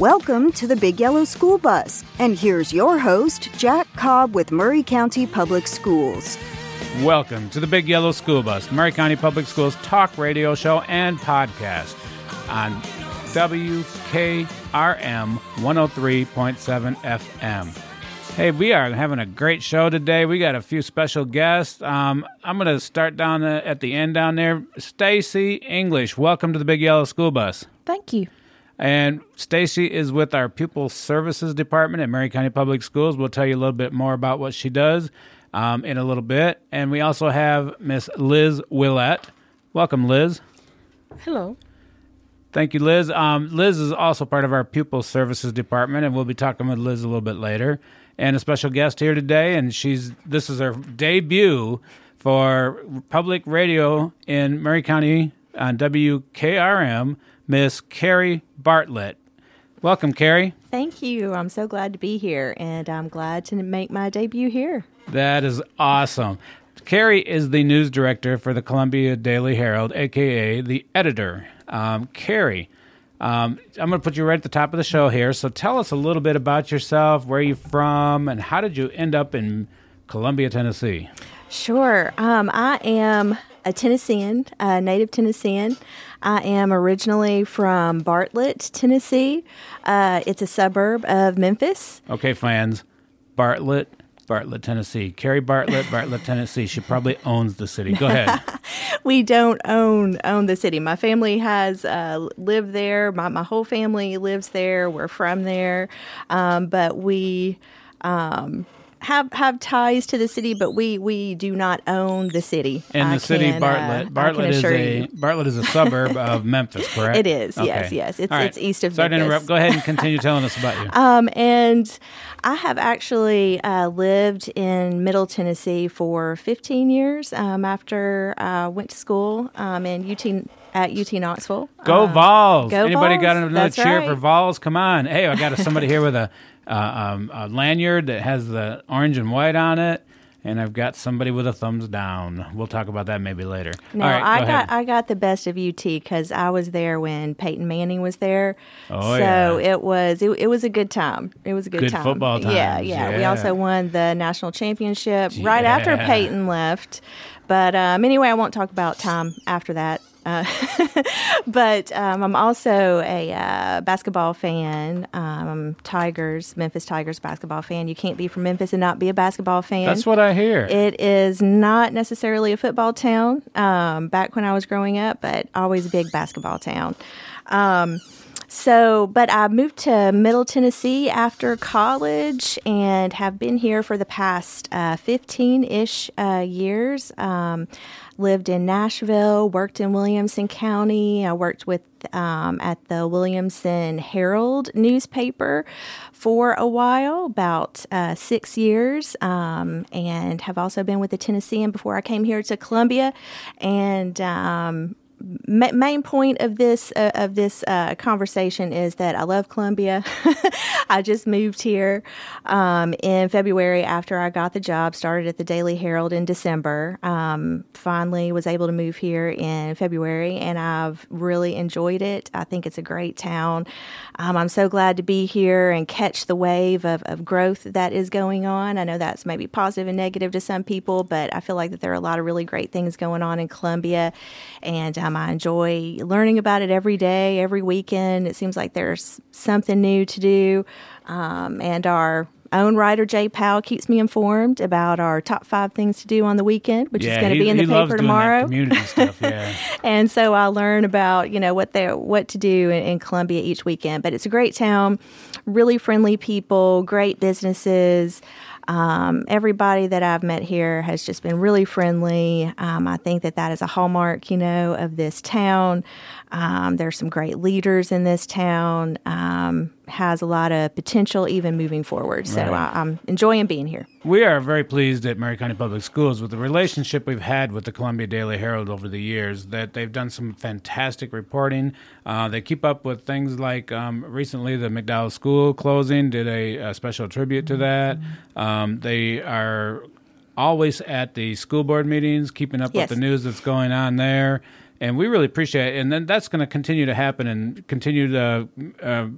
Welcome to the Big Yellow School Bus. And here's your host, Jack Cobb with Maury County Public Schools. Welcome to the Big Yellow School Bus, Maury County Public Schools talk radio show and podcast on WKRM 103.7 FM. Hey, we are having a great show today. We got a few special guests. Um, I'm going to start down the, at the end down there. Stacy English, welcome to the Big Yellow School Bus. Thank you. And Stacy is with our Pupil Services Department at Maury County Public Schools. We'll tell you a little bit more about what she does um, in a little bit. And we also have Miss Liz Willett. Welcome, Liz. Hello. Thank you, Liz. Um, Liz is also part of our Pupil Services Department, and we'll be talking with Liz a little bit later. And a special guest here today, and she's this is her debut for public radio in Maury County on WKRM. Miss Carrie Bartlett. Welcome, Carrie. Thank you. I'm so glad to be here, and I'm glad to make my debut here. That is awesome. Carrie is the news director for the Columbia Daily Herald, aka the editor. Um, Carrie, um, I'm going to put you right at the top of the show here. So tell us a little bit about yourself, where you're from, and how did you end up in Columbia, Tennessee? Sure. Um, I am a Tennessean, a native Tennessean. I am originally from Bartlett, Tennessee. Uh, it's a suburb of Memphis. Okay, fans. Bartlett, Bartlett, Tennessee. Carrie Bartlett, Bartlett, Tennessee. She probably owns the city. Go ahead. we don't own own the city. My family has uh, lived there. My my whole family lives there. We're from there, um, but we. Um, have have ties to the city, but we we do not own the city. And I the city can, Bartlett. Uh, Bartlett is a you. Bartlett is a suburb of Memphis, correct? It is. Okay. Yes, yes. It's right. it's east of Sorry Memphis. to interrupt. Go ahead and continue telling us about you. Um, and I have actually uh, lived in Middle Tennessee for 15 years. Um, after I went to school um, in UT at UT Knoxville. Go Um, Vols! go Anybody Vols. got another That's cheer right. for Vols? Come on! Hey, I got somebody here with a, uh, um, a lanyard that has the orange and white on it, and I've got somebody with a thumbs down. We'll talk about that maybe later. No, All right, I go got ahead. I got the best of UT because I was there when Peyton Manning was there. Oh, so yeah. it was it, it was a good time. It was a good, Good time. football time. Yeah, times, yeah, We also won the national championship right after Peyton left. But um, anyway, I won't talk about time after that. Uh, but um, I'm also a uh, basketball fan. Um, Tigers, Memphis Tigers basketball fan. You can't be from Memphis and not be a basketball fan. That's what I hear. It is not necessarily a football town um, back when I was growing up, but always a big basketball town. Um, so, but I moved to Middle Tennessee after college and have been here for the past 15 ish uh, years. Um, lived in Nashville, worked in Williamson County. I worked with um, at the Williamson Herald newspaper for a while, about uh, six years, um, and have also been with the Tennessean before I came here to Columbia. And um, ma- main point of this uh, of this uh, conversation is that I love Columbia. I just moved here um, in February after I got the job. Started at the Daily Herald in December. Um, finally, was able to move here in February, and I've really enjoyed it. I think it's a great town. Um, I'm so glad to be here and catch the wave of, of growth that is going on. I know that's maybe positive and negative to some people, but I feel like that there are a lot of really great things going on in Columbia, and um, I enjoy learning about it every day, every weekend. It seems like there's something new to do, um, and our own writer Jay Powell keeps me informed about our top five things to do on the weekend, which yeah, is going to be in the paper tomorrow community stuff. Yeah. and so I learn about you know what they what to do in, in Columbia each weekend. But it's a great town, really friendly people, great businesses. Um, everybody that I've met here has just been really friendly. Um, I think that that is a hallmark, you know, of this town. Um, there's some great leaders in this town. Has a lot of potential, even moving forward. So Right. I, I'm enjoying being here. We are very pleased at Maury County Public Schools with the relationship we've had with the Columbia Daily Herald over the years. That they've done some fantastic reporting. Uh, they keep up with things like um, recently the McDowell School closing did a, a special tribute to that. Um, they are always at the school board meetings, keeping up Yes. with the news that's going on there. And we really appreciate it. And then that's going to continue to happen and continue to uh,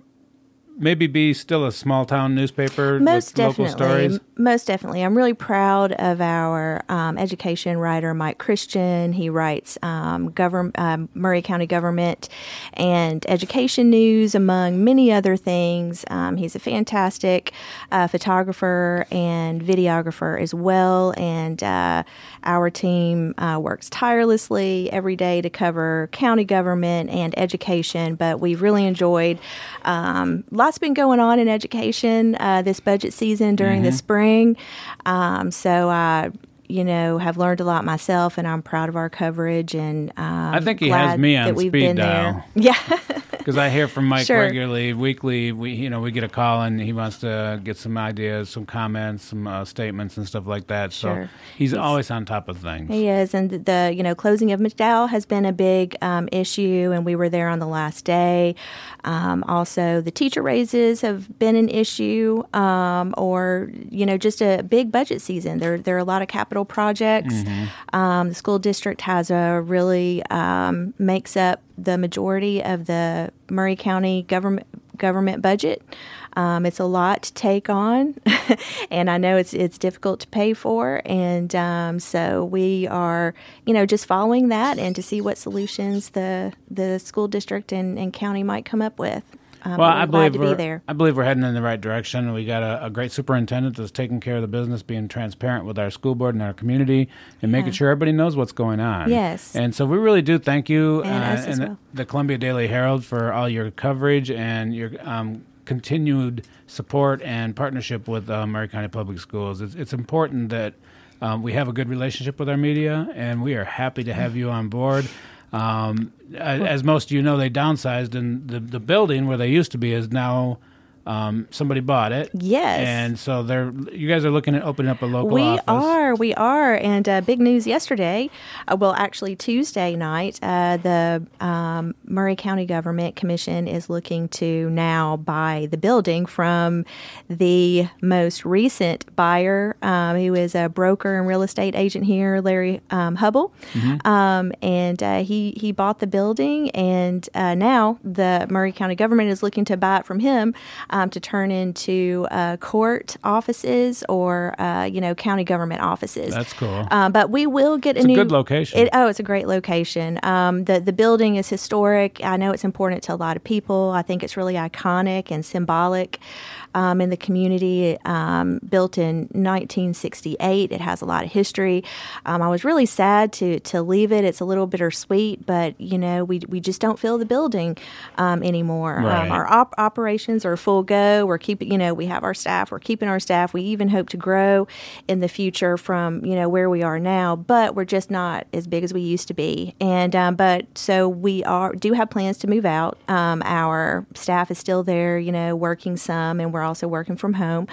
maybe be still a small town newspaper Most with local definitely. stories? Most definitely. I'm really proud of our um, education writer, Mike Christian. He writes um, govern, um, Maury County government and education news, among many other things. Um, he's a fantastic uh, photographer and videographer as well. And uh, our team uh, works tirelessly every day to cover county government and education. But we've really enjoyed um, lots been going on in education uh, this budget season during the spring. Um, so I, you know, have learned a lot myself, and I'm proud of our coverage. And um, I think he has me on speed dial. there. Yeah. Because I hear from Mike Sure. regularly, weekly. We, you know, we get a call and he wants to get some ideas, some comments, some uh, statements, and stuff like that. So Sure. he's, He's- always on top of things. He is, and the you know closing of McDowell has been a big um, issue, and we were there on the last day. Um, also, the teacher raises have been an issue, um, or you know just a big budget season. There there are a lot of capital projects. Um, the school district has a really um, makes up the majority of the Maury County government government budget. Um, it's a lot to take on, and I know it's it's difficult to pay for, and um, so we are, you know, just following that and to see what solutions the the school district and, and county might come up with. Um, Well, I believe to we're, be there. I believe we're heading in the right direction. We got a, a great superintendent that's taking care of the business, being transparent with our school board and our community, and making sure everybody knows what's going on. Yes. And so we really do thank you And as the, well. the Columbia Daily Herald for all your coverage and your um, continued support and partnership with uh, Maury County Public Schools. It's, it's important that um, we have a good relationship with our media, and we are happy to have you on board. Um, as most of you know, they downsized, and the the building where they used to be is now um, somebody bought it. Yes. and so they're you guys are looking at opening up a local We office. are, we are, and uh, big news yesterday. Uh, well, actually Tuesday night, uh, the um, Maury County Government Commission is looking to now buy the building from the most recent buyer, um, who is a broker and real estate agent here, Larry um, Hubble, um, and uh, he he bought the building, and uh, now the Maury County Government is looking to buy it from him um, to turn into uh, court offices or uh, you know county government offices. That's cool. Uh, but we will get It's a a new good location. It, oh, it's a great location. Um, the the building is historic. I know it's important to a lot of people. I think it's really iconic and symbolic um, in the community. Um, built in 1968, it has a lot of history. Um, I was really sad to to leave it. It's a little bittersweet, but you know we we just don't fill the building um, anymore. Right. Um, our op- operations are full go. We're keeping you know we have our staff. We're keeping our staff. We even hope to grow in the future from you know where we are now, but we're just not as big as we used to be. And um, but so we are do have plans to move out. Um, our staff is still there, you know, working some, and we're also working from home.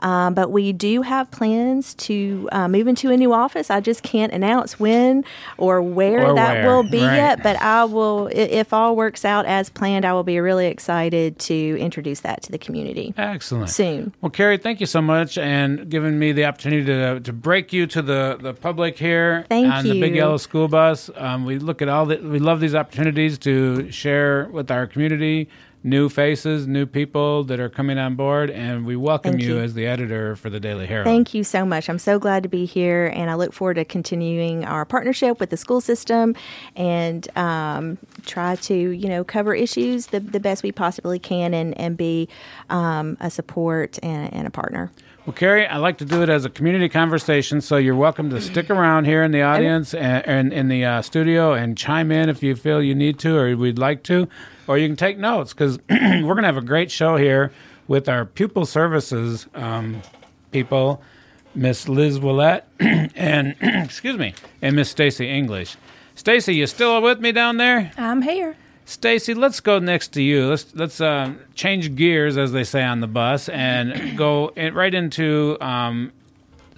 Um, but we do have plans to uh, move into a new office. I just can't announce when or where Or that where, will be right. yet, but I will, if all works out as planned, I will be really excited to introduce that to the community Excellent. soon. Well, Carrie, thank you so much and giving me the opportunity to, to break you to the, the public here Thank on the Big. Yellow School Bus. Um, we look at all the, we love these opportunities to share with our community new faces, new people that are coming on board, and we welcome you, you. as the editor for the Daily Herald. Thank you so much. I'm so glad to be here, and I look forward to continuing our partnership with the school system and um, try to, you know, cover issues the, the best we possibly can and, and be um, a support and, and a partner. Well, Carrie, I like to do it as a community conversation, so you're welcome to stick around here in the audience and, and in the uh, studio and chime in if you feel you need to or we'd like to, or you can take notes because we're going to have a great show here with our pupil services um, people, Miss Liz Willett and excuse me, and Miss Stacy English. Stacy, you still with me down there? I'm here. Stacy, let's go next to you. Let's let's uh, change gears, as they say on the bus, and go in, right into um,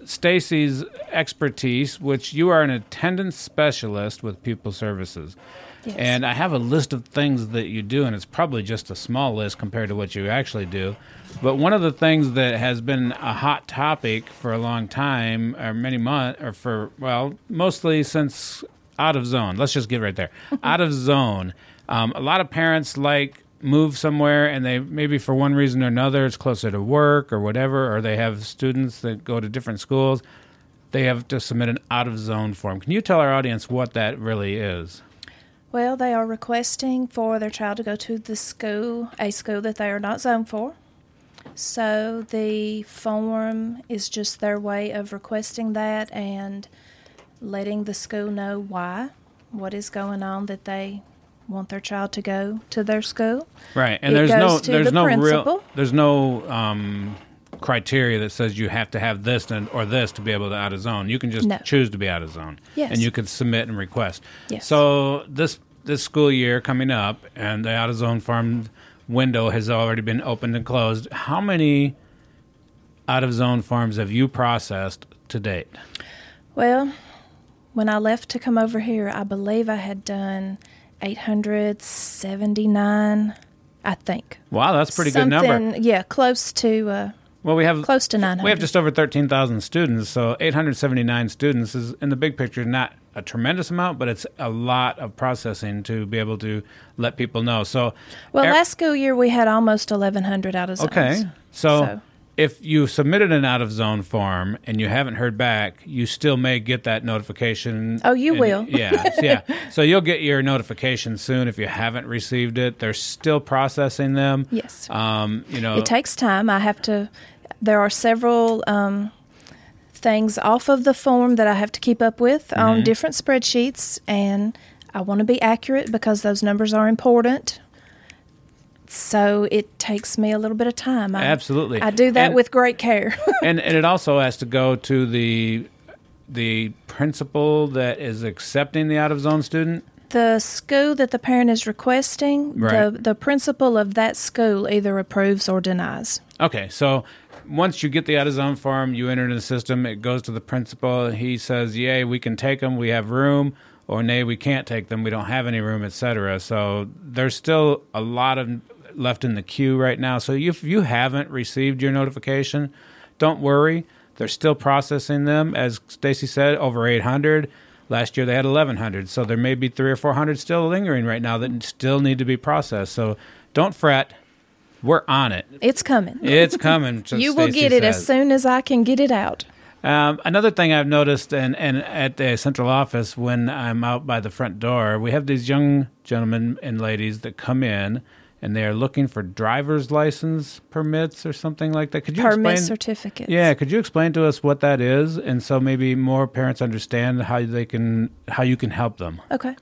Stacy's expertise, which you are an attendance specialist with Pupil Services. Yes. And I have a list of things that you do, and it's probably just a small list compared to what you actually do. But one of the things that has been a hot topic for a long time, or many months, or for, well, mostly since out of zone. Let's just get right there. out of zone. Um, a lot of parents like move somewhere and they maybe for one reason or another it's closer to work or whatever, or they have students that go to different schools, they have to submit an out of zone form. Can you tell our audience what that really is? Well, they are requesting for their child to go to the school, a school that they are not zoned for. So the form is just their way of requesting that and letting the school know why, what is going on that they want their child to go to their school. Right, and It there's goes no to there's the no real principal. there's no um, criteria that says you have to have this and, or this to be able to out of zone. You can just No. choose to be out of zone, Yes. and you can submit and request. Yes. So this this school year coming up, and the out of zone farm window has already been opened and closed. How many out of zone farms have you processed to date? Well, when I left to come over here, I believe I had done 879, I think. Wow, that's a pretty good number. Yeah, close to uh, Well, we have close to 900. We have just over 13,000 students, so 879 students is, in the big picture, not a tremendous amount, but it's a lot of processing to be able to let people know. So, well, er- last school year we had almost 1,100 out of zones. okay, so, So- if you submitted an out of zone form and you haven't heard back, you still may get that notification. Oh, you And- will. Yeah, yeah. So you'll get your notification soon if you haven't received it. They're still processing them. Yes. Um, you know, It takes time. I have to. There are several um, things off of the form that I have to keep up with Mm-hmm. on different spreadsheets, and I want to be accurate because those numbers are important. So it takes me a little bit of time. I, Absolutely. I do that And- with great care. and and it also has to go to the the principal that is accepting the out of zone student. the school that the parent is requesting, Right. the the principal of that school either approves or denies. Okay, so once you get the out of zone form, you enter in the system. It goes to the principal. He says, "Yay, we can take them. We have room." Or nay, we can't take them. We don't have any room, etc. So there's still a lot of left in the queue right now. So if you haven't received your notification, don't worry. They're still processing them. As Stacy said, over 800. Last year they had 1,100. So there may be three or 400 still lingering right now that still need to be processed. So don't fret. We're on it. It's coming. It's coming. you will get it as soon as I can get it out. Um, another thing I've noticed, and, and at the central office, when I'm out by the front door, we have these young gentlemen and ladies that come in, and they are looking for driver's license permits or something like that. Could you Permit explain? certificates. Yeah, could you explain to us what that is, and so maybe more parents understand how they can how you can help them. Okay.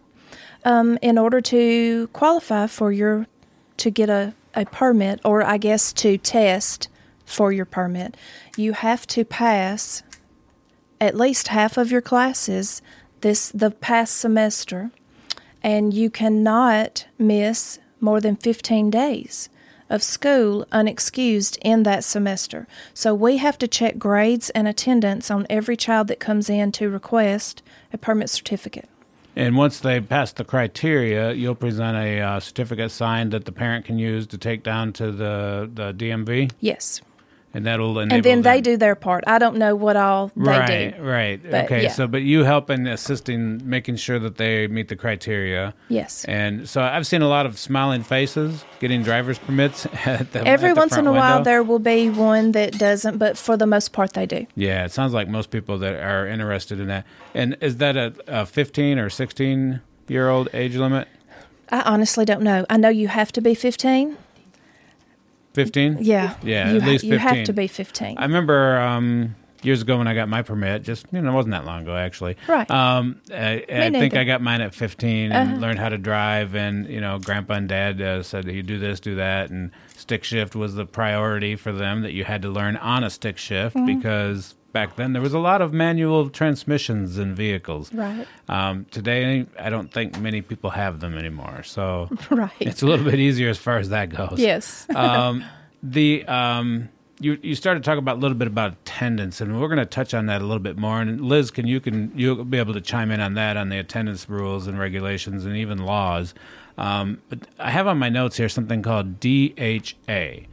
Um, in order to qualify for your to get a, a permit, or I guess to test for your permit, you have to pass at least half of your classes this the past semester, and you cannot miss more than 15 days of school unexcused in that semester. So we have to check grades and attendance on every child that comes in to request a permit certificate. And once they pass the criteria, you'll present a uh, certificate signed that the parent can use to take down to the the DMV, Yes. And that'll enable. And then they do their part. I don't know what all they right, do. right. But, okay, yeah. so but you help in assisting, making sure that they meet the criteria. Yes. And so I've seen a lot of smiling faces getting driver's permits at the Every once in a while, there will be one that doesn't, but for the most part, they do. Yeah, it sounds like most people that are interested in that. And is that a, a 15 or 16 year old age limit? I honestly don't know. I know you have to be 15. 15? Yeah. Yeah, you at least 15. You have to be 15. I remember um, years ago when I got my permit. Just you know, it wasn't that long ago actually. Right. Um, I, I think. Uh-huh. I got mine at 15 and learned how to drive. And you know, Grandpa and Dad uh, said you do this, do that, and stick shift was the priority for them. That you had to learn on a stick shift Mm-hmm. because back then there was a lot of manual transmissions in vehicles. Right. Um, today, I don't think many people have them anymore. So right. it's a little bit easier as far as that goes yes. um, the um, you you started to talk about a little bit about attendance, and we're going to touch on that a little bit more. And Liz, can you can you'll be able to chime in on that on the attendance rules and regulations and even laws. Um, but I have on my notes here something called DHA.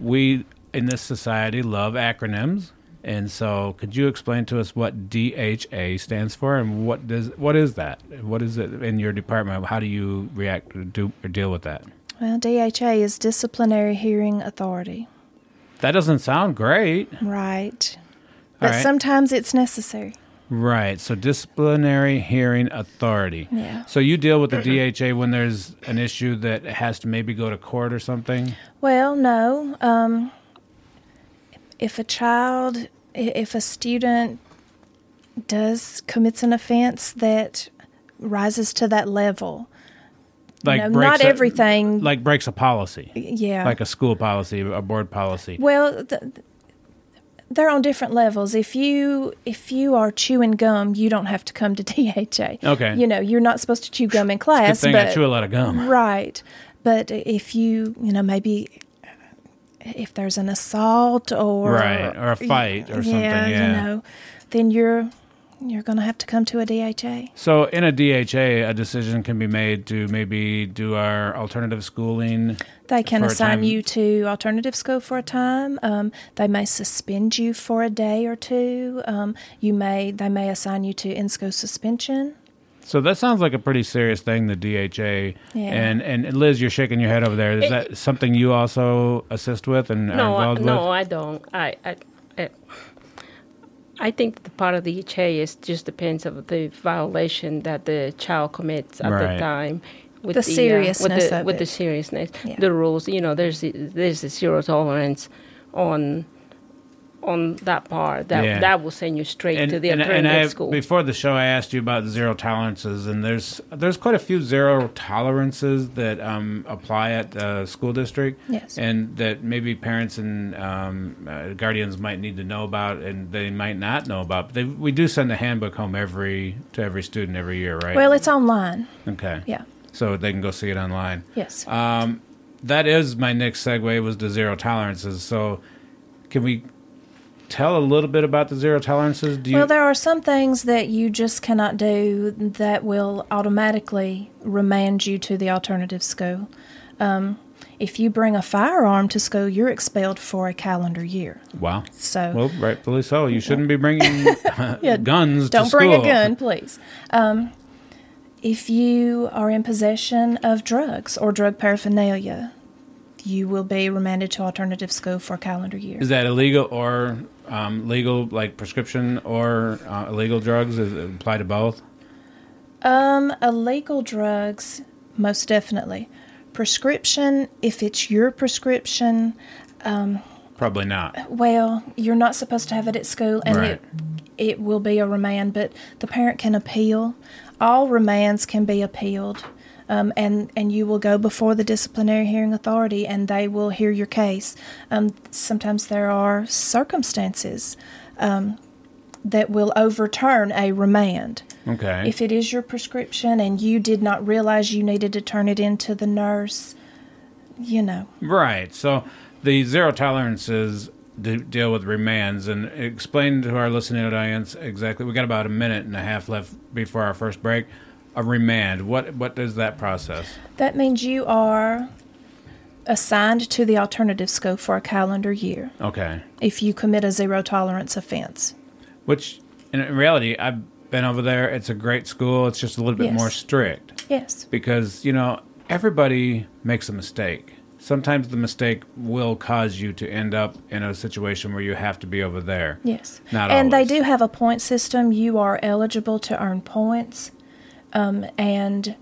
We in this society love acronyms. And so, could you explain to us what DHA stands for, and what does what is that? What is it in your department? How do you react or do or deal with that? Well, DHA is Disciplinary Hearing Authority. That doesn't sound great. Right. But right. sometimes it's necessary. Right. So disciplinary hearing authority. Yeah. So you deal with the DHA when there's an issue that has to maybe go to court or something? Well, no. Um, if a child, if a student does commits an offense that rises to that level, Like not a- everything- like breaks a policy. yeah. Like a school policy, a board policy. Well, th- they're on different levels. If you if you are chewing gum, you don't have to come to DHA. Okay. You know, you're not supposed to chew gum in Good class, thing but I chew a lot of gum. right. But if you, you know, maybe if there's an assault or Right, or a fight or something, yeah. you know, then you're you're going to have to come to a DHA. So in a DHA, a decision can be made to maybe do our alternative schooling. They can assign you to alternative school for a time. Um, they may suspend you for a day or two. Um, you may they may assign you to in school suspension. So that sounds like a pretty serious thing, the DHA. Yeah. And and Liz, you're shaking your head over there. Is It- that something you also assist with and No, are I, involved no. I don't. I, I, I, I think the part of the HA is just depends of the violation that the child commits at Right. the time. With The uh, seriousness with the, of with it. the seriousness, Yeah. the rules. You know, there's there's a zero tolerance on on that part. That Yeah. that will send you straight to the and, alternative and I, school. Before the show, I asked you about zero tolerances, and there's there's quite a few zero tolerances that um, apply at the school district, Yes. and that maybe parents and um, uh, guardians might need to know about, and they might not know about. They, we do send a handbook home every to every student every year, right? Well, it's online. okay, Yeah. so they can go see it online. Yes. Um, that is my next segue was the zero tolerances. So, can we tell a little bit about the zero tolerances? Do you? well, there are some things that you just cannot do that will automatically remand you to the alternative school. Um, if you bring a firearm to school, you're expelled for a calendar year. wow. So Well, rightfully so. You shouldn't be bringing guns. Don't to bring a gun, please. Um, if you are in possession of drugs or drug paraphernalia, you will be remanded to alternative school for a calendar year. Is that illegal or um, legal, like prescription or uh, illegal drugs? Does it apply to both? Um, illegal drugs, most definitely. Prescription, if it's your prescription, um, Probably not. well, you're not supposed to have it at school, and Right. it it will be a remand. But the parent can appeal. All remands can be appealed, um, and and you will go before the disciplinary hearing authority, and they will hear your case. Um, sometimes there are circumstances um, that will overturn a remand. Okay. If it is your prescription and you did not realize you needed to turn it into the nurse, you know. Right. So the zero tolerances de- deal with remands and explain to our listening audience exactly. We got about a minute and a half left before our first break. A remand. What what does that process? That means you are assigned to the alternative school for a calendar year Okay. if you commit a zero tolerance offense. Which in reality, I've been over there. It's a great school. It's just a little bit Yes. more strict. Yes. because you know everybody makes a mistake sometimes the mistake will cause you to end up in a situation where you have to be over there Yes. Not and always. they do have a point system. You are eligible to earn points um, and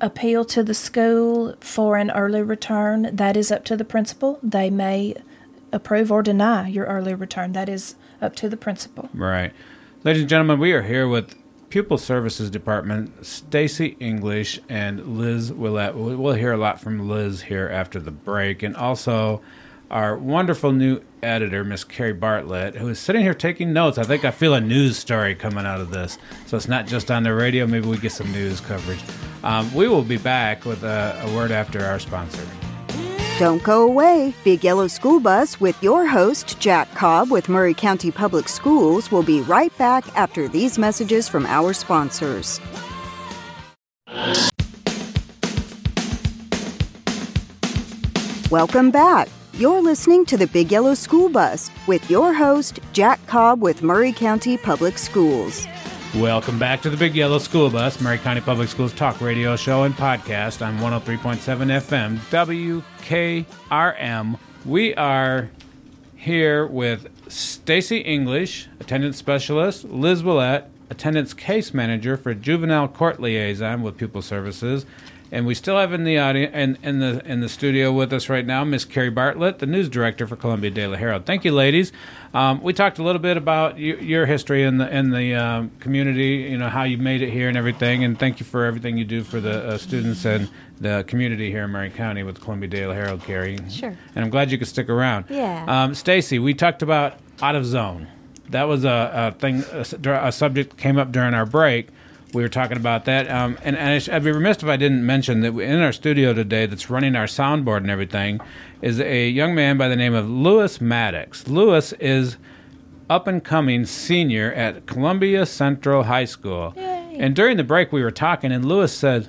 appeal to the school for an early return. That is up to the principal. They may approve or deny your early return. That is up to the principal. right ladies and gentlemen we are here with pupil services department stacy english and liz willett we'll we'll hear a lot from liz here after the break and also our wonderful new editor miss carrie bartlett who is sitting here taking notes i think i feel a news story coming out of this so it's not just on the radio maybe we get some news coverage um, we will be back with a, a word after our sponsor Don't go away. Big Yellow School Bus with your host, Jack Cobb with Maury County Public Schools, will be right back after these messages from our sponsors. Welcome back. You're listening to the Big Yellow School Bus with your host, Jack Cobb with Maury County Public Schools. Welcome back to the Big Yellow School Bus, Maury County Public Schools talk radio show and podcast on 103.7 FM WKRM. We are here with Stacy English, attendance specialist, Liz Willett, attendance case manager for juvenile court liaison with pupil services, and we still have in the audience in, in the in the studio with us right now Miss Carrie Bartlett, the news director for Columbia Daily Herald. Thank you, ladies. Um, we talked a little bit about y- your history in the in the um, community, you know how you made it here and everything, and thank you for everything you do for the uh, students and the community here in Maury County with Columbia Daily Herald, Carrie. Sure. And I'm glad you could stick around. Yeah. Um, Stacy, we talked about out of zone. That was a, a thing, A subject came up during our break. We were talking about that, um, and, and I sh- I'd be remiss if I didn't mention that in our studio today, that's running our soundboard and everything, is a young man by the name of Lewis Maddox. Lewis is up and coming senior at Columbia Central High School. And during the break, we were talking, and Lewis said,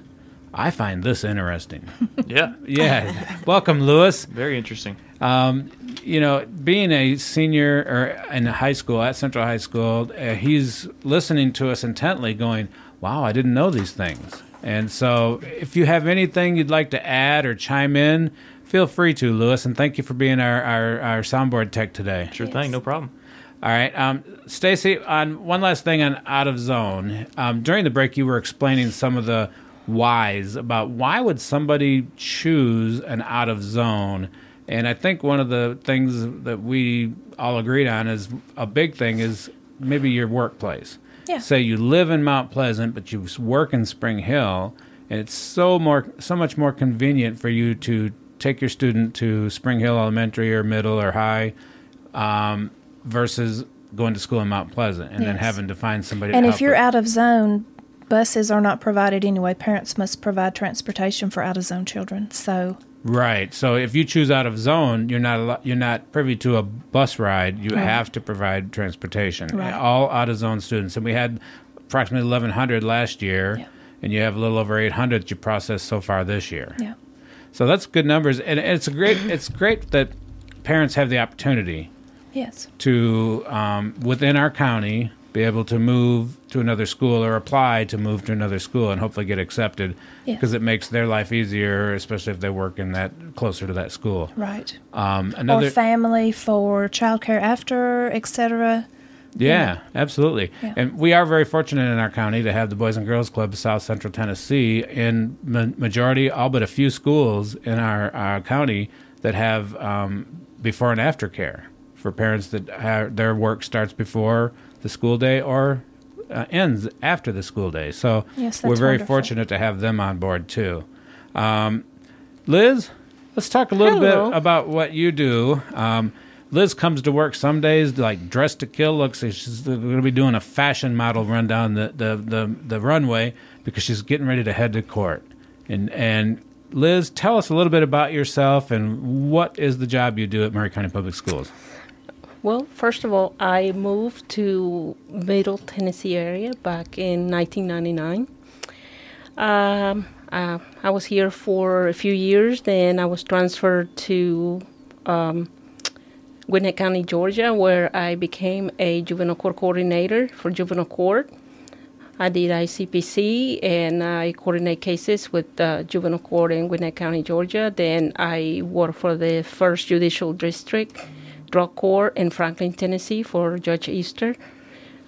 "I find this interesting." Yeah, yeah, welcome, Lewis. very interesting. Um, you know, being a senior or in high school at Central High School, uh, he's listening to us intently, going, "Wow, I didn't know these things." And so, if you have anything you'd like to add or chime in, feel free to, Lewis. And thank you for being our our, our soundboard tech today. Sure thing, no problem. All right, um, Stacy. On one last thing on out of zone. Um, during the break, you were explaining some of the whys about why would somebody choose an out of zone. And I think one of the things that we all agreed on is a big thing is maybe your workplace. Yeah. Say you live in Mount Pleasant, but you work in Spring Hill, and it's so more so much more convenient for you to take your student to Spring Hill Elementary or middle or high um, versus going to school in Mount Pleasant and then having to find somebody. And if you're with- out of zone, buses are not provided anyway. Parents must provide transportation for out of zone children. So right, so if you choose out of zone, you're not you're not privy to a bus ride. You Right. have to provide transportation. Right. All out of zone students, and we had approximately 1,100 last year, Yeah. and you have a little over 800 that you processed so far this year. yeah, So that's good numbers, and it's a great it's great that parents have the opportunity yes, to um, within our county be able to move to another school or apply to move to another school and hopefully get accepted because it makes their life easier especially if they work in that closer to that school right. um, another or family for childcare after, etc. yeah absolutely Yeah. and we are very fortunate in our county to have the boys and girls club of south central tennessee in ma- majority all but a few schools in our, our county that have um, before and after care for parents that have, their work starts before the school day or uh, ends after the school day. So Yes, we're very wonderful. fortunate to have them on board too. Um, Liz, let's talk a little Hello. bit about what you do. Um, Liz comes to work some days like dressed to kill. Looks like she's going to be doing a fashion model run down the, the, the, the runway because she's getting ready to head to court. And and Liz, tell us a little bit about yourself and what is the job you do at Maury County Public Schools. Well, first of all, I moved to Middle Tennessee area back in 1999. Um, uh, I was here for a few years. Then I was transferred to um, Gwinnett County, Georgia, where I became a juvenile court coordinator for juvenile court. I did ICPC and I coordinate cases with uh, juvenile court in Gwinnett County, Georgia. Then I worked for the First Judicial District Drug Court in Franklin, Tennessee for Judge Easter.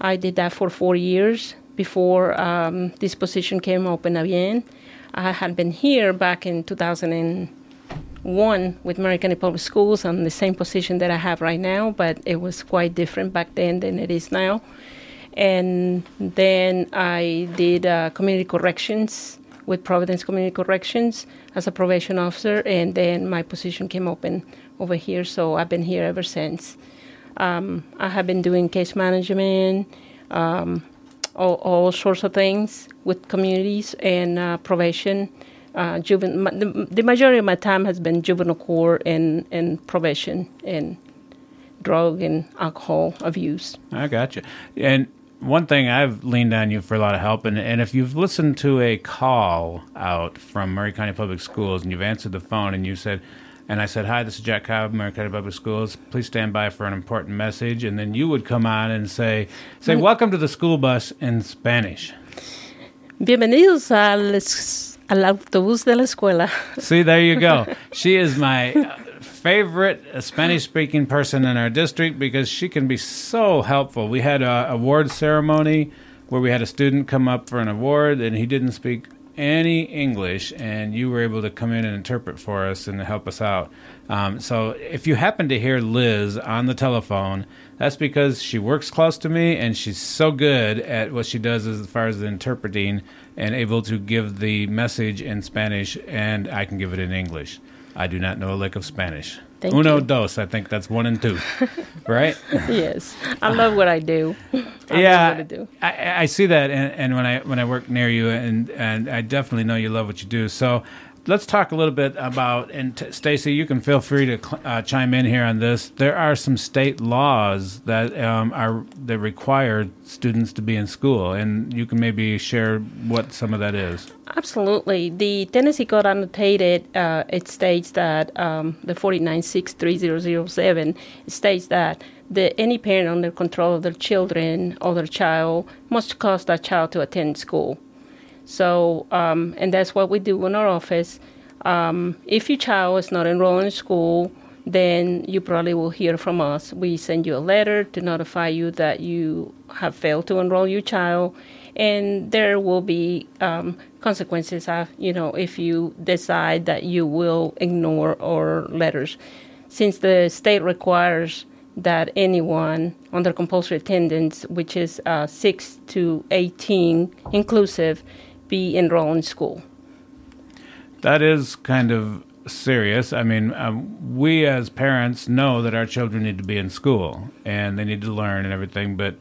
I did that for four years before um, this position came open again. I had been here back in 2001 with County Public Schools on the same position that I have right now, but it was quite different back then than it is now and then I did uh, community corrections with Providence Community Corrections as a probation officer, and then my position came open over here, so I've been here ever since. Um, I have been doing case management, um, all, all sorts of things with communities and uh, probation. Uh, juven- the, the majority of my time has been juvenile court and, and probation and drug and alcohol abuse. I got you. And one thing I've leaned on you for a lot of help, and, and if you've listened to a call out from Maury County Public Schools and you've answered the phone and you said, and I said, "Hi, this is Jack Cobb, County Public Schools. Please stand by for an important message." And then you would come on and say, "Say welcome to the school bus in Spanish." Bienvenidos al, al autobús de la escuela. See, there you go. She is my uh, favorite Spanish speaking person in our district because she can be so helpful. We had a award ceremony where we had a student come up for an award and he didn't speak any English, and you were able to come in and interpret for us and help us out. Um, so, if you happen to hear Liz on the telephone, that's because she works close to me and she's so good at what she does as far as interpreting and able to give the message in Spanish, and I can give it in English. I do not know a lick of Spanish. Thank Uno, you. dos. I think that's one and two, right? yes, I love what I do. I yeah, love what I do. I, I see that, and, and when I when I work near you, and and I definitely know you love what you do. So, let's talk a little bit about. And t- Stacy, you can feel free to cl- uh, chime in here on this. There are some state laws that um, are that require students to be in school, and you can maybe share what some of that is. Absolutely. The Tennessee Code annotated, uh, it states that um, the 4963007 states that the, any parent under control of their children or their child must cause that child to attend school. So, um, and that's what we do in our office. Um, if your child is not enrolled in school, then you probably will hear from us. We send you a letter to notify you that you have failed to enroll your child, and there will be um, consequences. Of, you know, if you decide that you will ignore our letters, since the state requires that anyone under compulsory attendance, which is uh, six to eighteen inclusive, be enrolled in school. That is kind of serious. I mean, um, we as parents know that our children need to be in school and they need to learn and everything, but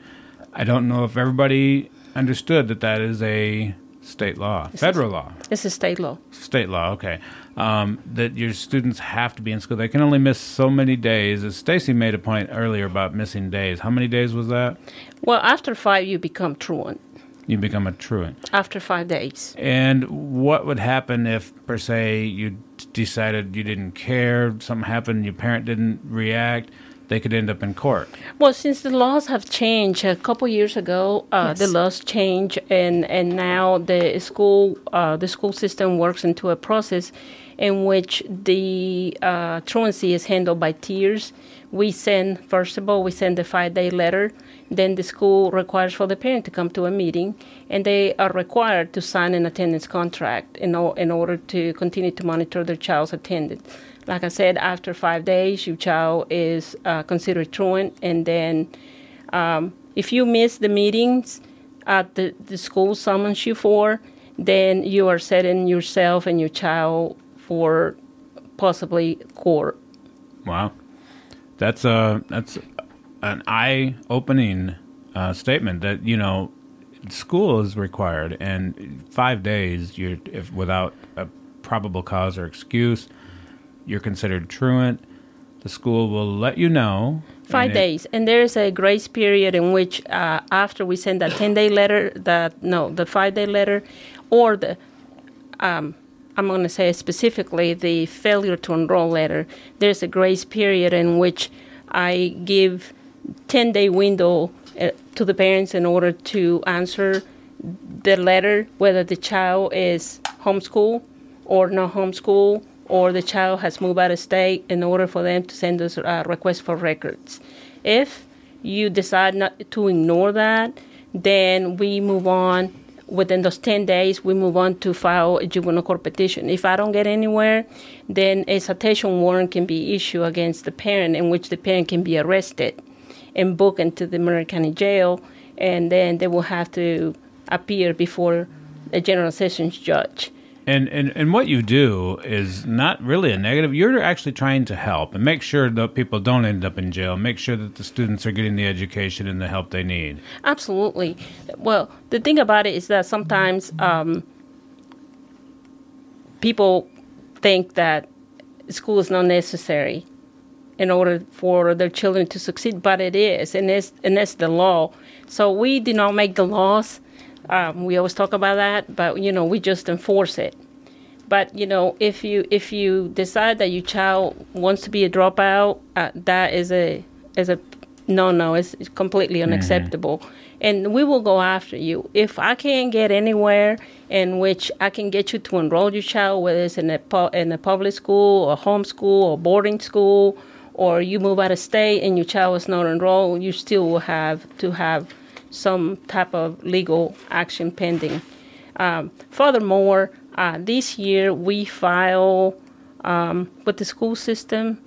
I don't know if everybody understood that that is a state law, federal law, It's a state law. state law. Okay, um, that your students have to be in school. They can only miss so many days. As Stacy made a point earlier about missing days. How many days was that? Well, after five, you become truant. You become a truant. After five days. And what would happen if, per se, you decided you didn't care, something happened, your parent didn't react, they could end up in court? Well, since the laws have changed a couple years ago, uh, the laws change, and, and now the school uh, the school system works into a process in which the uh, truancy is handled by tiers. We send first of all we send a five day letter. Then the school requires for the parent to come to a meeting, and they are required to sign an attendance contract in, o- in order to continue to monitor their child's attendance. Like I said, after five days, your child is uh, considered truant, and then um, if you miss the meetings at the, the school summons you for, then you are setting yourself and your child for possibly court. Wow. That's a that's an eye-opening uh, statement that you know school is required, and five days you're if without a probable cause or excuse, you're considered truant. The school will let you know. Five and days, and there is a grace period in which, uh, after we send that ten day letter, that no, the five day letter, or the, um, I'm going to say specifically the failure to enroll letter. There's a grace period in which I give ten day window uh, to the parents in order to answer the letter whether the child is homeschool or not homeschool or the child has moved out of state in order for them to send us a request for records. If you decide not to ignore that, then we move on. Within those 10 days, we move on to file a juvenile court petition. If I don't get anywhere, then a citation warrant can be issued against the parent, in which the parent can be arrested and booked into the Monroe County Jail, and then they will have to appear before a general sessions judge. And, and and what you do is not really a negative. You're actually trying to help and make sure that people don't end up in jail. Make sure that the students are getting the education and the help they need. Absolutely. Well, the thing about it is that sometimes um, people think that school is not necessary in order for their children to succeed, but it is, and it's and that's the law. So we do not make the laws. Um, we always talk about that, but you know we just enforce it. But you know, if you if you decide that your child wants to be a dropout, uh, that is a is a no no. It's, it's completely unacceptable, and we will go after you. If I can't get anywhere in which I can get you to enroll your child, whether it's in a in a public school or homeschool or boarding school, or you move out of state and your child is not enrolled, you still will have to have some type of legal action pending. Um, furthermore, uh, this year we file um, with the school system.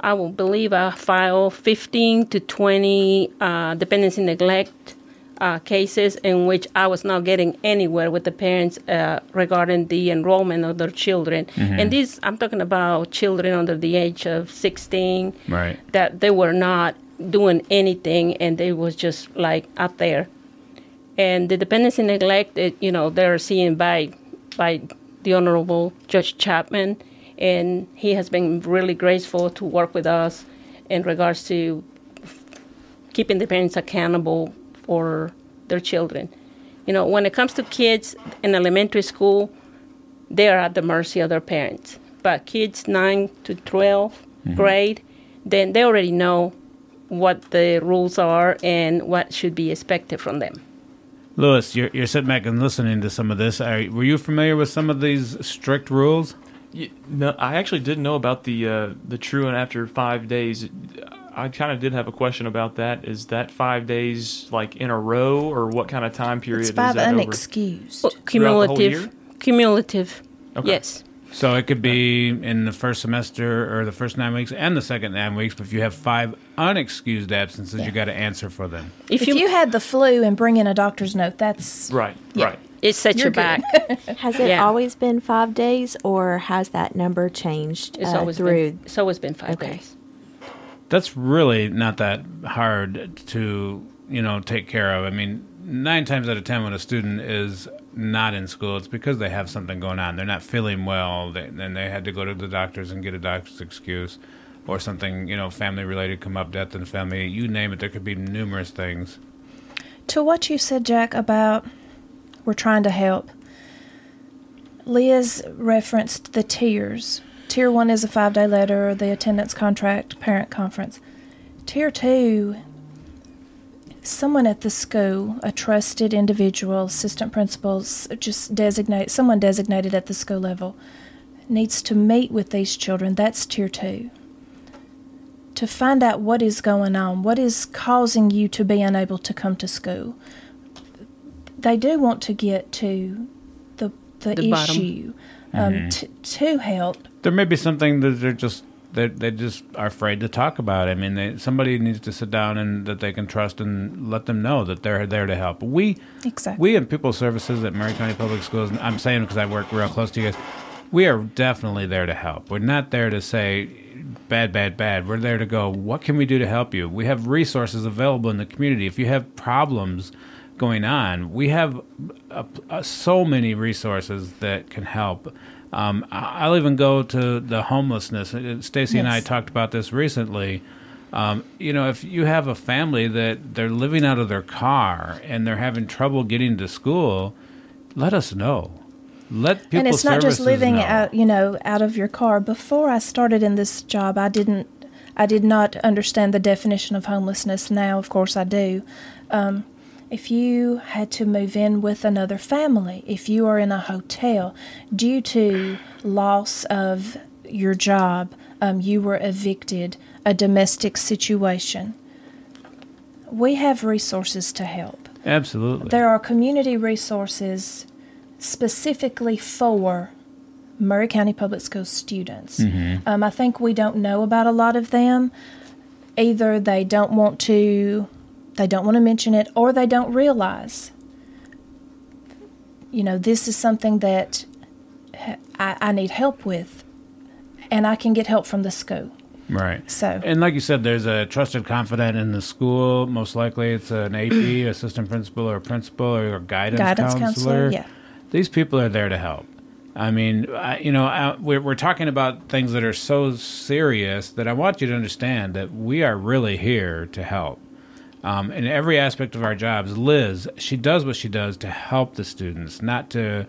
I will believe I file 15 to 20 uh, dependency neglect uh, cases in which I was not getting anywhere with the parents uh, regarding the enrollment of their children. And these, I'm talking about children under the age of 16 Right. that they were not doing anything and they was just like out there and the dependency neglect it, you know they're seen by by the honorable judge chapman and he has been really graceful to work with us in regards to keeping the parents accountable for their children you know when it comes to kids in elementary school they are at the mercy of their parents but kids 9 to 12 grade then they already know what the rules are and what should be expected from them Lewis, you're, you're sitting back and listening to some of this. Are, were you familiar with some of these strict rules? Y- No, I actually didn't know about the uh, the true and after five days. I kind of did have a question about that. Is that five days like in a row, or what kind of time period It's is five that over? unexcused. Well, cumulative cumulative Okay. yes So it could be in the first semester or the first nine weeks and the second nine weeks. But if you have five unexcused absences, you got to answer for them. if, If you, you had the flu and bring in a doctor's note, that's Right, Yeah. right. it sets you're you back Has it Yeah. always been five days, or has that number changed it's uh, always through? been it's always been five Okay. days That's really not that hard to you know take care of. I mean, nine times out of ten, when a student is not in school, it's because they have something going on. They're not feeling well, they, and they had to go to the doctors and get a doctor's excuse, or something you know family related come up, death in the family. You name it. There could be numerous things. To what you said, Jack, about we're trying to help, Liz referenced the tiers. Tier one is a five day letter, the attendance contract, parent conference. Tier two, someone at the school, a trusted individual, assistant principals, just designate someone designated at the school level, needs to meet with these children. That's tier two to find out what is going on, what is causing you to be unable to come to school. They do want to get to the the, The issue um, t- to help. There may be something that they're just they they just are afraid to talk about. I mean, they, somebody needs to sit down and that they can trust and let them know that they're there to help. We Exactly. we in People Services at Maury County Public Schools. and I'm saying because I work real close to you guys. We are definitely there to help. We're not there to say bad, bad, bad. We're there to go. What can we do to help you? We have resources available in the community. If you have problems going on, we have uh uh so many resources that can help. Um, I- I'll even go to the homelessness. Uh, Stacy and I talked about this recently. Um, you know, if you have a family that they're living out of their car and they're having trouble getting to school, let us know. Let people and it's not just living know. out, you know, out of your car. Before I started in this job, I didn't, I did not understand the definition of homelessness. Now, of course, I do. Um, if you had to move in with another family, if you are in a hotel due to loss of your job, um, you were evicted, a domestic situation, we have resources to help. Absolutely. There are community resources specifically for Maury County Public Schools students. Um, I think we don't know about a lot of them. Either they don't want to, they don't want to mention it, or they don't realize. You know, this is something that I, I need help with, and I can get help from the school. Right. So- and like you said, there's a trusted confidant in the school. Most likely, it's an AP, assistant principal, or principal, or a guidance, Guidance counselor. counselor, yeah. These people are there to help. I mean, I, you know, I, we're we're talking about things that are so serious that I want you to understand that we are really here to help. Um, in every aspect of our jobs, Liz, she does what she does to help the students, not to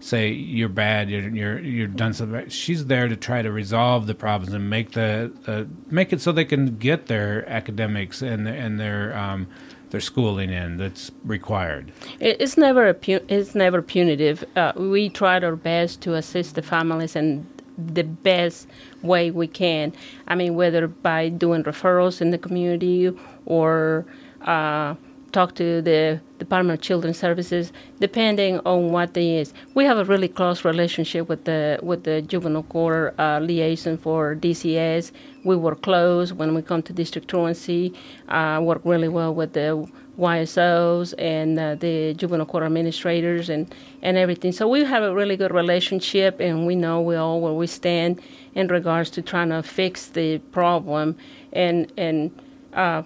say you're bad, you're you're you're done something. She's there to try to resolve the problems and make the, the make it so they can get their academics and and their um, their schooling in that's required. It's never a pu- it's never punitive. Uh, we tried our best to assist the families and the best way we can. I mean, whether by doing referrals in the community or uh, talk to the Department of Children's Services, depending on what they is. We have a really close relationship with the with the juvenile court uh, liaison for DCS. We work close when we come to district truancy. Uh, work really well with the YSOs and uh, the juvenile court administrators and, and everything. So we have a really good relationship, and we know we all where we stand in regards to trying to fix the problem. And and uh,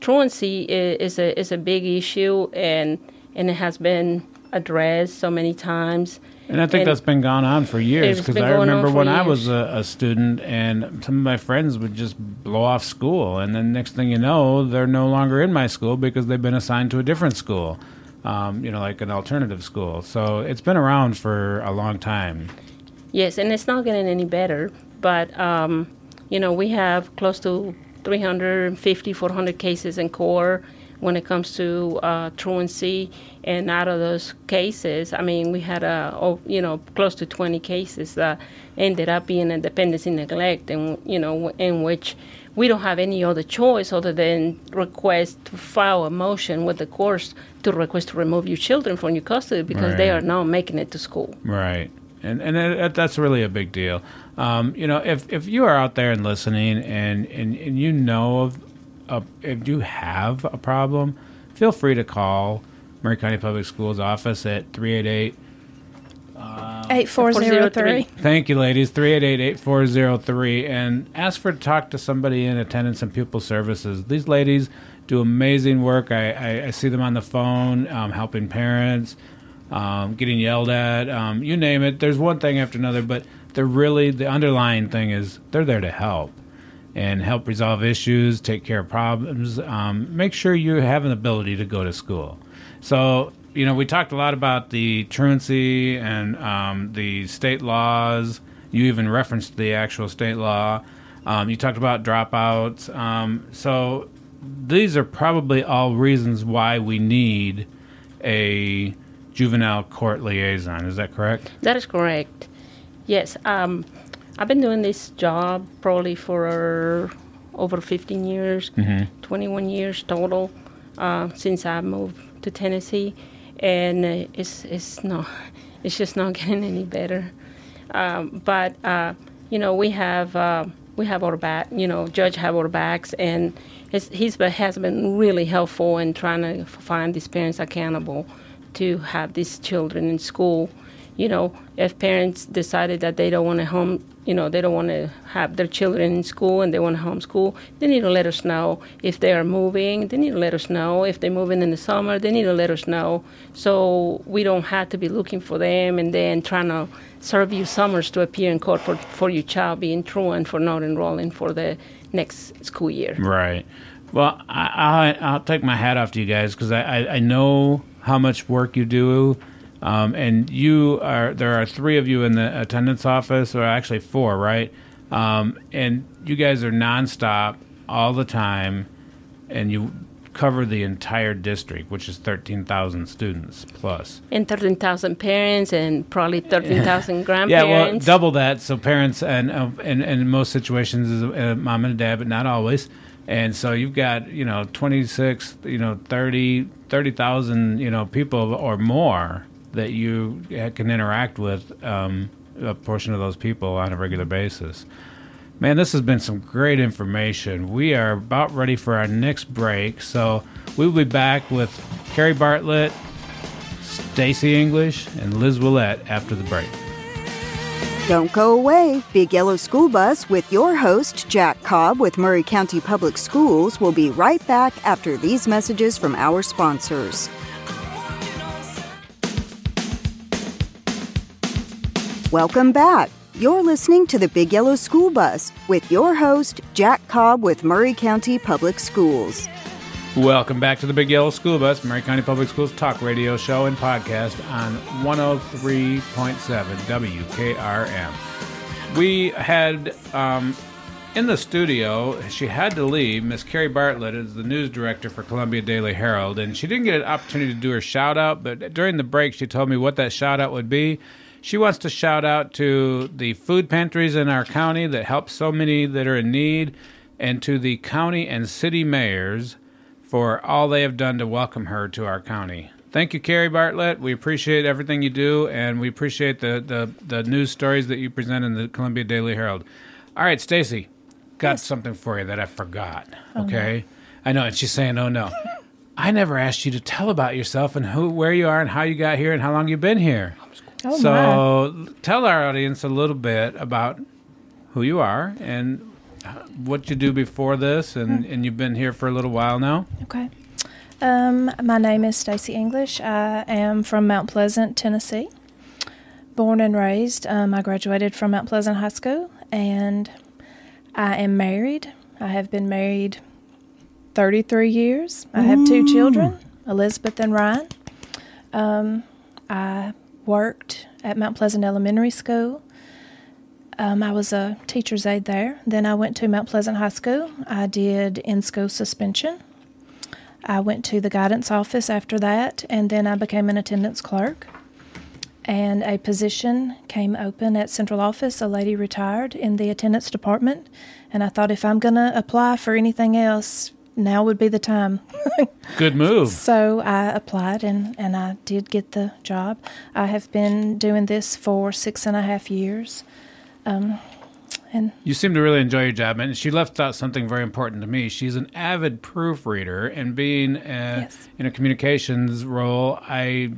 truancy is, is a is a big issue, and and it has been addressed so many times. And I think And that's been going on for years because I remember when I was a, a student and some of my friends would just blow off school, and then next thing you know, they're no longer in my school because they've been assigned to a different school, um, you know, like an alternative school. So it's been around for a long time. Yes, and it's not getting any better. But um, you know, we have close to 350, 400 cases in core when it comes to uh, truancy, and out of those cases, I mean, we had a oh, you know close to 20 cases that ended up being a dependency neglect, and you know, in which we don't have any other choice other than request to file a motion with the courts to request to remove your children from your custody because they are not making it to school. Right. And and that, that's really a big deal. Um, you know, if if you are out there and listening, and and, and you know of, if you have a problem, feel free to call Maury County Public Schools office at 388 Eight four zero three. Thank you, ladies. 388-8403 and ask for to talk to somebody in attendance and pupil services. These ladies do amazing work. I, I, I see them on the phone, um, helping parents, um, getting yelled at, um, you name it. There's one thing after another, but they're really the underlying thing is they're there to help and help resolve issues, take care of problems. Um, make sure you have an ability to go to school. So, you know, we talked a lot about the truancy and um, the state laws. You even referenced the actual state law. Um, you talked about dropouts. Um, so, these are probably all reasons why we need a juvenile court liaison. Is that correct? That is correct. Yes, um, I've been doing this job probably for over 15 years, 21 years total uh, since I moved to Tennessee, and it's it's no, it's just not getting any better. Um, but uh, you know, we have uh, we have our back. You know, judge have our backs, and he's been, has been really helpful in trying to find these parents accountable to have these children in school. You know, if parents decided that they don't want to home, you know, they don't want to have their children in school and they want to homeschool, they need to let us know. If they are moving, they need to let us know. If they're moving in the summer, they need to let us know. So we don't have to be looking for them and then trying to serve you summers to appear in court for, for your child being truant for not enrolling for the next school year. Right. Well, I, I, I'll take my hat off to you guys because I, I, I know how much work you do. Um, and you are, there are three of you in the attendance office, or actually four, right? Um, and you guys are nonstop all the time, and you cover the entire district, which is 13,000 students plus. And 13,000 parents and probably 13,000 grandparents. Yeah, grandparents. well, double that. So parents and uh, and, and in most situations is uh, mom and dad, but not always. And so you've got you know 26, you know 30, 30,000 you know people or more that you can interact with um, a portion of those people on a regular basis. Man, this has been some great information. We are about ready for our next break, so we will be back with Carrie Bartlett, Stacy English, and Liz Willett after the break. Don't go away. Big Yellow School Bus with your host, Jack Cobb with Maury County Public Schools, will be right back after these messages from our sponsors. Welcome back. You're listening to the Big Yellow School Bus with your host, Jack Cobb with Maury County Public Schools. Welcome back to the Big Yellow School Bus, Maury County Public Schools talk radio show and podcast on 103.7 WKRM. We had um, in the studio, she had to leave. Miss Carrie Bartlett is the news director for Columbia Daily Herald, and she didn't get an opportunity to do her shout out, but during the break, she told me what that shout out would be. She wants to shout out to the food pantries in our county that help so many that are in need, and to the county and city mayors for all they have done to welcome her to our county. Thank you, Carrie Bartlett. We appreciate everything you do, and we appreciate the, the, the news stories that you present in the Columbia Daily Herald. All right, Stacy, got Yes. something for you that I forgot. Oh, okay, I know, and she's saying, "Oh no." I never asked you to tell about yourself and who, where you are, and how you got here, and how long you've been here. Oh, my. so, tell our audience a little bit about who you are and what you do before this, and, Hmm. and you've been here for a little while now. Okay. Um, my name is Stacy English. I am from Mount Pleasant, Tennessee. Born and raised. Um, I graduated from Mount Pleasant High School, and I am married. I have been married 33 years. I have two children, Elizabeth and Ryan. Um, I worked at Mount Pleasant Elementary School. Um, I was a teacher's aide there. Then I went to Mount Pleasant High School. I did in school suspension. I went to the guidance office after that, and then I became an attendance clerk. And a position came open at central office. A lady retired in the attendance department, and I thought if I'm going to apply for anything else, now would be the time. Good move. So I applied and, and I did get the job. I have been doing this for six and a half years. Um, and You seem to really enjoy your job, and she left out something very important to me. She's an avid proofreader, and being uh Yes. in a communications role, I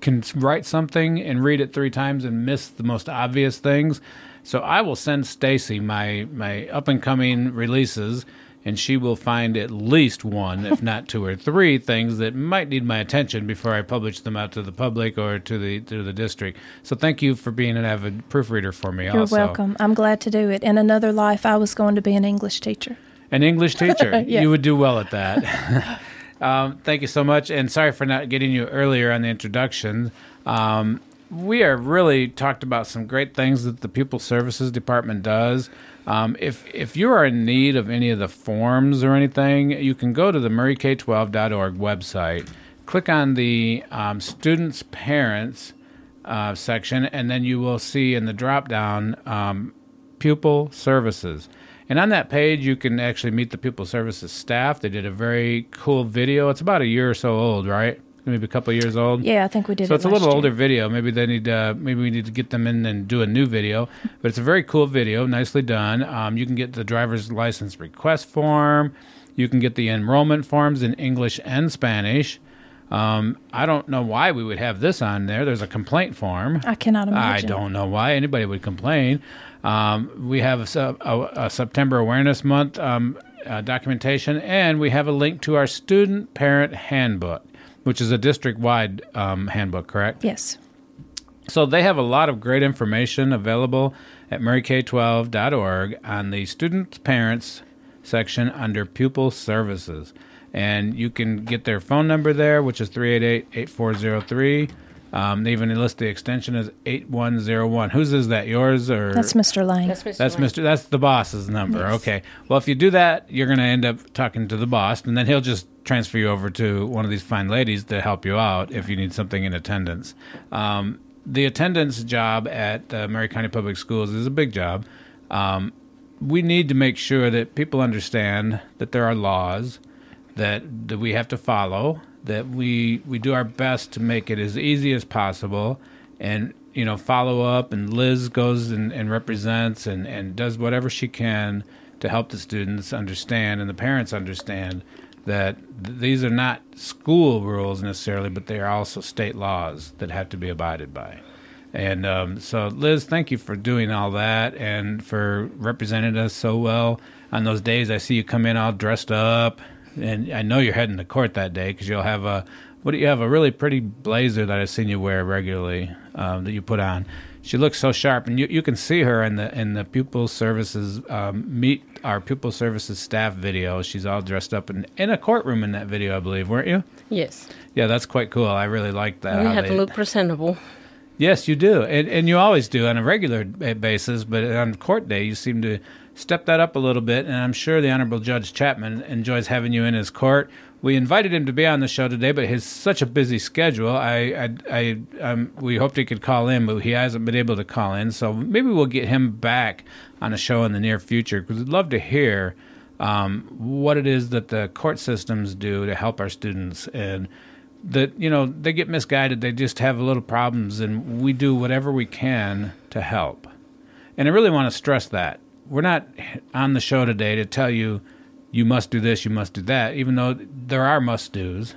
can write something and read it three times and miss the most obvious things. So I will send Stacy my my up and coming releases, and she will find at least one, if not two or three, things that might need my attention before I publish them out to the public or to the to the district. So thank you for being an avid proofreader for me. you're also. welcome. I'm glad to do it. In another life, I was going to be an English teacher. An English teacher. You would do well at that. um, thank you so much. And sorry for not getting you earlier on the introduction. Um, we are really talked about some great things that the Pupil Services Department does. Um, if if you are in need of any of the forms or anything, you can go to the mauryk12.org website, click on the um, students' parents uh, section, and then you will see in the drop down um, pupil services. And on that page, you can actually meet the pupil services staff. They did a very cool video. It's about a year or so old, right? Maybe a couple years old. Yeah, I think we did So it it's a little year. older video. Maybe they need uh, maybe we need to get them in and do a new video. But it's a very cool video, nicely done. Um, you can get the driver's license request form. You can get the enrollment forms in English and Spanish. Um, I don't know why we would have this on there. There's a complaint form. I cannot imagine. I don't know why anybody would complain. Um, we have a, a, a September Awareness Month um, uh, documentation, and we have a link to our student parent handbook, which is a district wide um, handbook, correct? Yes. So they have a lot of great information available at mauryk12.org on the students parents section under pupil services. And you can get their phone number there, which is 388-8403. Um, they even list the extension as 8101. Whose is that? Yours or That's Mr. Lane. That's Mr. that's Mr. That's the boss's number. Yes. Okay. Well, if you do that, you're going to end up talking to the boss, and then he'll just transfer you over to one of these fine ladies to help you out if you need something in attendance. Um, the attendance job at uh, Maury County Public Schools is a big job. Um, we need to make sure that people understand that there are laws that that we have to follow. That we we do our best to make it as easy as possible, and you know follow up. And Liz goes and, and represents and and does whatever she can to help the students understand and the parents understand that th- these are not school rules necessarily, but they are also state laws that have to be abided by. And um, so, Liz, thank you for doing all that and for representing us so well. On those days, I see you come in all dressed up, and I know you're heading to court that day because you'll have a what do you have a really pretty blazer that I've seen you wear regularly um, that you put on. She looks so sharp, and you, you can see her in the in the pupil services um, meet our pupil services staff video. She's all dressed up in in a courtroom in that video, I believe, weren't you? Yes. Yeah, that's quite cool. I really like that. how have they- to look presentable. Yes, you do, and and you always do on a regular basis. But on court day, you seem to step that up a little bit. And I'm sure the Honorable Judge Chapman enjoys having you in his court. We invited him to be on the show today, but his such a busy schedule. I, I, I um, we hoped he could call in, but he hasn't been able to call in. So maybe we'll get him back on a show in the near future because we'd love to hear um, what it is that the court systems do to help our students and that you know they get misguided they just have little problems and we do whatever we can to help and i really want to stress that we're not on the show today to tell you you must do this you must do that even though there are must do's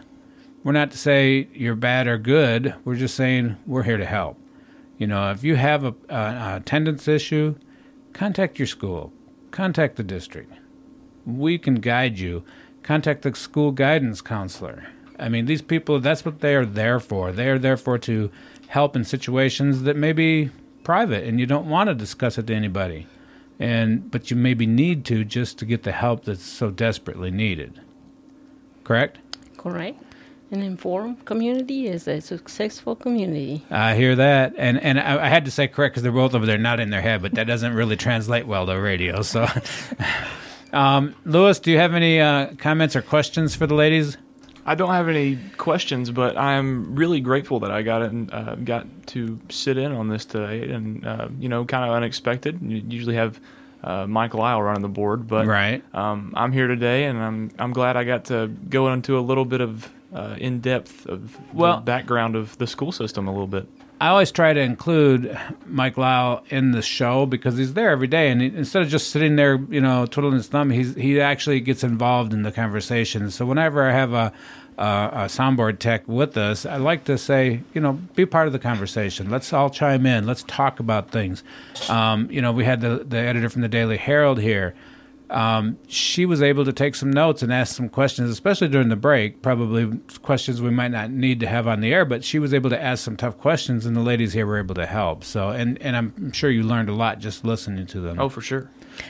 we're not to say you're bad or good we're just saying we're here to help you know if you have a, a, attendance issue contact your school contact the district we can guide you. Contact the school guidance counselor. I mean, these people, that's what they are there for. They are there for to help in situations that may be private and you don't want to discuss it to anybody. And but you maybe need to just to get the help that's so desperately needed. Correct? Correct. An informed community is a successful community. I hear that, and and I, I had to say correct because they're both over there, not in their head, but that doesn't really translate well to radio. So, um, Lewis, do you have any uh, comments or questions for the ladies? I don't have any questions, but I'm really grateful that I got in, uh, got to sit in on this today, and uh, you know, kind of unexpected. You usually have uh, Mike Lyle running the board, but Right. um, I'm here today, and I'm I'm glad I got to go into a little bit of uh, in depth of Well- the background of the school system a little bit. I always try to include Mike Lau in the show because he's there every day, and he, instead of just sitting there, you know, twiddling his thumb, he's he actually gets involved in the conversation. So whenever I have a a, soundboard tech with us, I like to say, you know, be part of the conversation. Let's all chime in. Let's talk about things. Um, you know, we had the the editor from the Daily Herald here. Um, she was able to take some notes and ask some questions, especially during the break. Probably questions we might not need to have on the air, but she was able to ask some tough questions, and the ladies here were able to help. So, and and I'm sure you learned a lot just listening to them. Oh, for sure.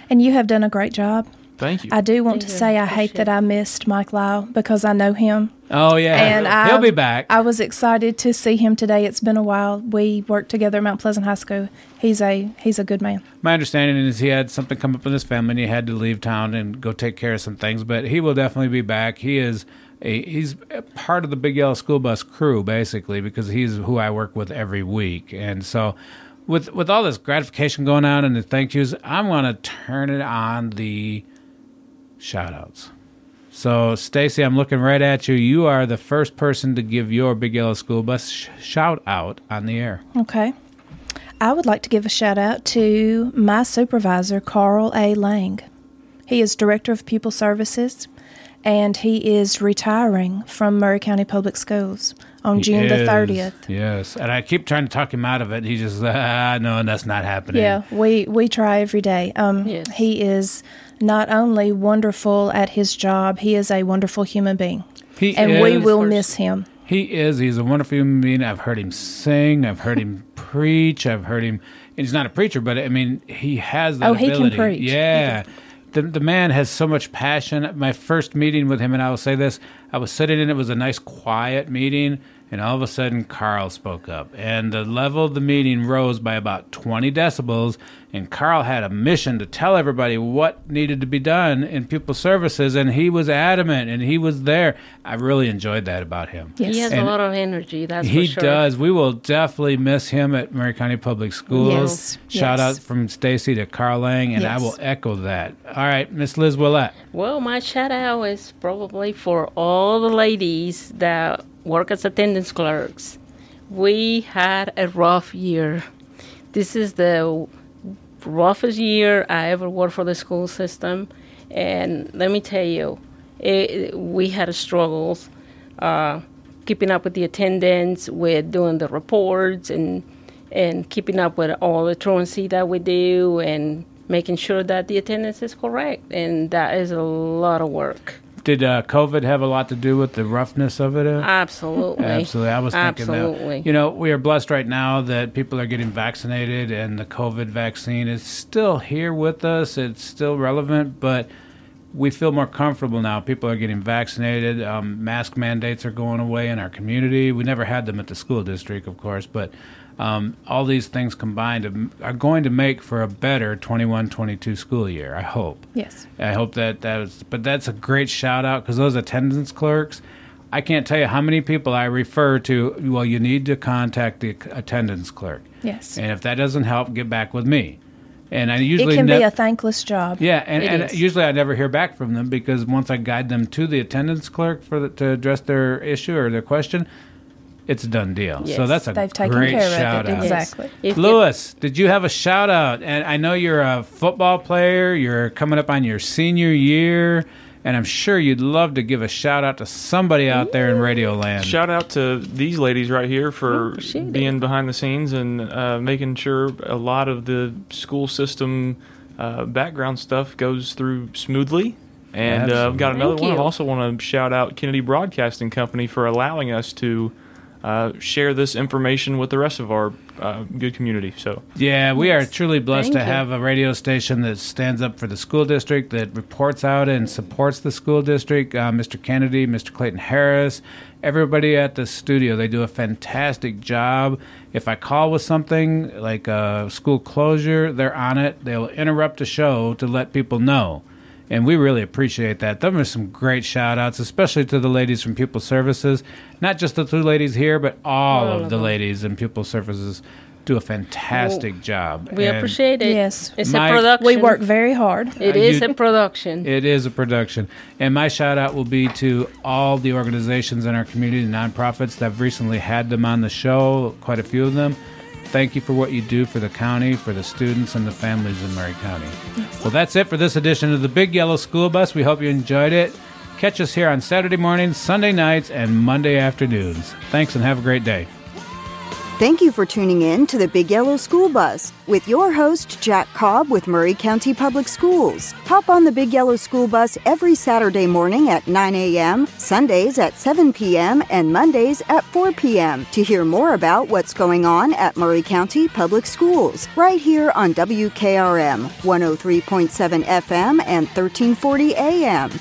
And you have done a great job. Thank you. I do want Thank to you. say I hate that I missed Mike Lyle because I know him. Oh, yeah, And I, he'll be back. I was excited to see him today. It's been a while. We worked together at Mount Pleasant High School. He's a he's a good man. My understanding is he had something come up in his family, and he had to leave town and go take care of some things. But he will definitely be back. He is. A, he's a part of the Big Yellow School Bus crew, basically, because he's who I work with every week. And so, with with all this gratification going on and the thank yous, I'm going to turn it on the shout outs. So, Stacy, I'm looking right at you. You are the first person to give your Big Yellow School Bus sh- shout out on the air. Okay. I would like to give a shout out to my supervisor, Carl A. Lang. He is Director of Pupil Services and he is retiring from Maury County Public Schools on He June the 30th. Yes, and I keep trying to talk him out of it. He just, ah, no, that's not happening. Yeah, we, we try every day. Um, Yes. He is not only wonderful at his job, he is a wonderful human being. he And is, we will miss him. He is. He's a wonderful human being. I've heard him sing. I've heard him preach. I've heard him. And he's not a preacher, but I mean, he has that Oh, he can preach. Yeah. The, the man has so much passion. My first meeting with him, and I will say this I was sitting in, it was a nice, quiet meeting, and all of a sudden, Carl spoke up. And the level of the meeting rose by about 20 decibels. And Carl had a mission to tell everybody what needed to be done in pupil services, and he was adamant and he was there. I really enjoyed that about him. Yes. He has And a lot of energy. That's He for sure. does. We will definitely miss him at Maury County Public Schools. Yes, Shout yes. out from Stacy to Carl Lang, and I will echo that. All right, Miss Liz Willett. Well, my shout out is probably for all the ladies that work as attendance clerks. We had a rough year. This is the roughest year I ever worked for the school system, and let me tell you, it, we had struggles uh, keeping up with the attendance, with doing the reports, and and keeping up with all the truancy that we do, and making sure that the attendance is correct, and that is a lot of work. Did uh, COVID have a lot to do with the roughness of it? Uh? Absolutely. Absolutely. I was thinking Absolutely. that. You know, we are blessed right now that people are getting vaccinated and the COVID vaccine is still here with us. It's still relevant, but we feel more comfortable now. People are getting vaccinated. Um, mask mandates are going away in our community. We never had them at the school district, of course, but um, all these things combined are going to make for a better 21 22 school year, I hope. Yes. I hope that that was, but that's a great shout out because those attendance clerks, I can't tell you how many people I refer to. Well, you need to contact the attendance clerk. Yes. And if that doesn't help, get back with me. And I usually It can ne- be a thankless job. yeah, and, and usually I never hear back from them because once I guide them to the attendance clerk for the, to address their issue or their question, it's a done deal. So that's a They've taken great care of it. shout out. Exactly. If- if- Lewis, did you have a shout out? And I know you're a football player. You're coming up on your senior year, and I'm sure you'd love to give a shout out to somebody out there in Radio Land. Shout out to these ladies right here for appreciate it. being behind the scenes and uh, making sure a lot of the school system uh, background stuff goes through smoothly. And uh, I've got another Thank one. I also want to shout out Kennedy Broadcasting Company for allowing us to uh, share this information with the rest of our uh, good community. So Yeah, we are truly blessed Thank to you. have a radio station that stands up for the school district, that reports out and supports the school district. Uh, Mr. Kennedy, Mr. Clayton Harris, everybody at the studio, they do a fantastic job. If I call with something like a school closure, they're on it. They'll interrupt the show to let people know. And we really appreciate that. Them are some great shout outs, especially to the ladies from Pupil Services. Not just the two ladies here, but all, All of of the ladies in Pupil Services do a fantastic job. We And appreciate it. Yes. It's My- a production. We work very hard. It Uh, is you- a production. It is a production. And my shout out will be to all the organizations in our community, the nonprofits that have recently had them on the show, quite a few of them. Thank you for what you do for the county, for the students, and the families in Maury County. Well, that's it for this edition of the Big Yellow School Bus. We hope you enjoyed it. Catch us here on Saturday mornings, Sunday nights, and Monday afternoons. Thanks and have a great day. Thank you for tuning in to the Big Yellow School Bus with your host, Jack Cobb with Maury County Public Schools. Hop on the Big Yellow School Bus every Saturday morning at 9 a.m., Sundays at 7 p.m., and Mondays at 4 p.m. to hear more about what's going on at Maury County Public Schools, right here on WKRM 103.7 FM and 1340 AM.